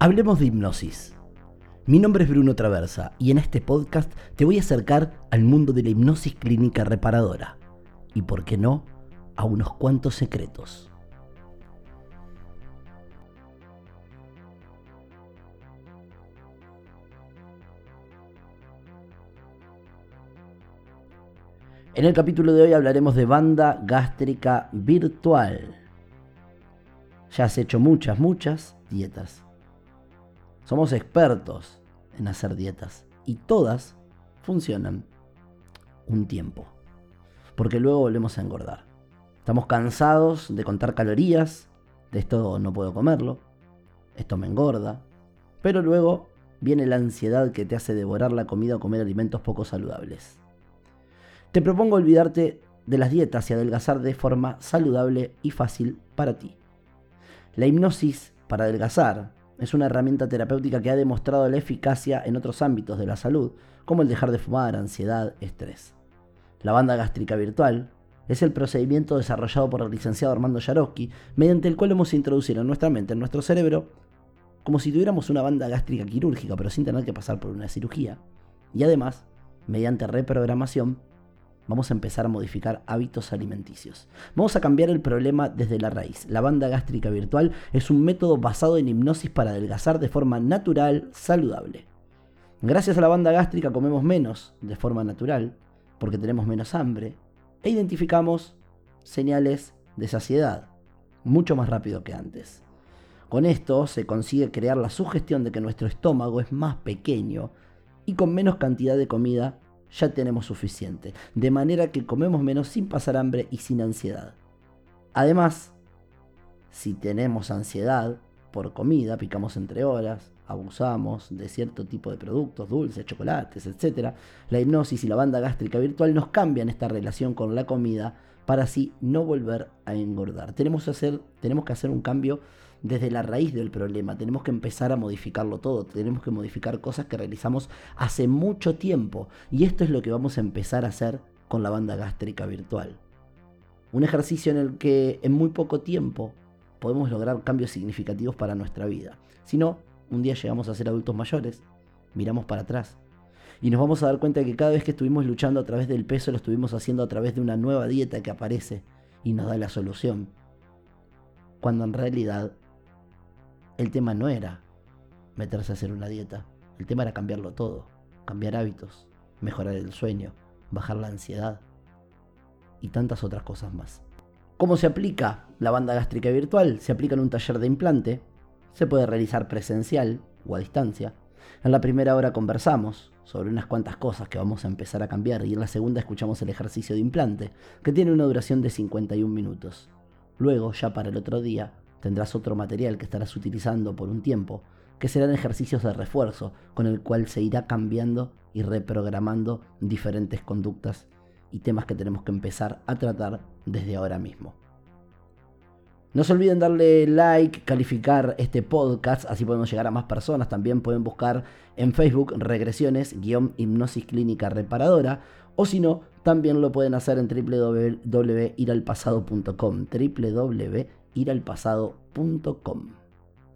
Hablemos de hipnosis. Mi nombre es Bruno Traversa y en este podcast te voy a acercar al mundo de la hipnosis clínica reparadora y, por qué no, a unos cuantos secretos. En el capítulo de hoy hablaremos de banda gástrica virtual. Ya has hecho muchas, muchas dietas somos expertos en hacer dietas y todas funcionan un tiempo. Porque luego volvemos a engordar. Estamos cansados de contar calorías, de esto no puedo comerlo, esto me engorda, pero luego viene la ansiedad que te hace devorar la comida o comer alimentos poco saludables. Te propongo olvidarte de las dietas y adelgazar de forma saludable y fácil para ti. La hipnosis para adelgazar es una herramienta terapéutica que ha demostrado la eficacia en otros ámbitos de la salud, como el dejar de fumar, ansiedad, estrés. La banda gástrica virtual es el procedimiento desarrollado por el licenciado Armando Yaroski, mediante el cual hemos introducido en nuestra mente, en nuestro cerebro, como si tuviéramos una banda gástrica quirúrgica, pero sin tener que pasar por una cirugía. Y además, mediante reprogramación, vamos a empezar a modificar hábitos alimenticios. Vamos a cambiar el problema desde la raíz. La banda gástrica virtual es un método basado en hipnosis para adelgazar de forma natural, saludable. Gracias a la banda gástrica comemos menos de forma natural, porque tenemos menos hambre, e identificamos señales de saciedad mucho más rápido que antes. Con esto se consigue crear la sugestión de que nuestro estómago es más pequeño y con menos cantidad de comida ya tenemos suficiente, de manera que comemos menos sin pasar hambre y sin ansiedad. Además, si tenemos ansiedad por comida, picamos entre horas, abusamos de cierto tipo de productos, dulces, chocolates, etc., la hipnosis y la banda gástrica virtual nos cambian esta relación con la comida para así no volver a engordar. Tenemos que hacer, tenemos que hacer un cambio desde la raíz del problema. Tenemos que empezar a modificarlo todo. Tenemos que modificar cosas que realizamos hace mucho tiempo. Y esto es lo que vamos a empezar a hacer con la banda gástrica virtual. Un ejercicio en el que en muy poco tiempo podemos lograr cambios significativos para nuestra vida. Si no, un día llegamos a ser adultos mayores, miramos para atrás y nos vamos a dar cuenta de que cada vez que estuvimos luchando a través del peso lo estuvimos haciendo a través de una nueva dieta que aparece y nos da la solución. Cuando en realidad el tema no era meterse a hacer una dieta, el tema era cambiarlo todo, cambiar hábitos, mejorar el sueño, bajar la ansiedad y tantas otras cosas más. ¿Cómo se aplica la banda gástrica virtual? Se aplica en un taller de implante, se puede realizar presencial o a distancia. En la primera hora conversamos sobre unas cuantas cosas que vamos a empezar a cambiar y en la segunda escuchamos el ejercicio de implante, que tiene una duración de 51 minutos. Luego, ya para el otro día, Tendrás otro material que estarás utilizando por un tiempo, que serán ejercicios de refuerzo, con el cual se irá cambiando y reprogramando diferentes conductas y temas que tenemos que empezar a tratar desde ahora mismo. No se olviden darle like, calificar este podcast, así podemos llegar a más personas. También pueden buscar en Facebook regresiones, guion hipnosis clínica reparadora. O si no, también lo pueden hacer en www.iralpasado.com. www iralpasado.com.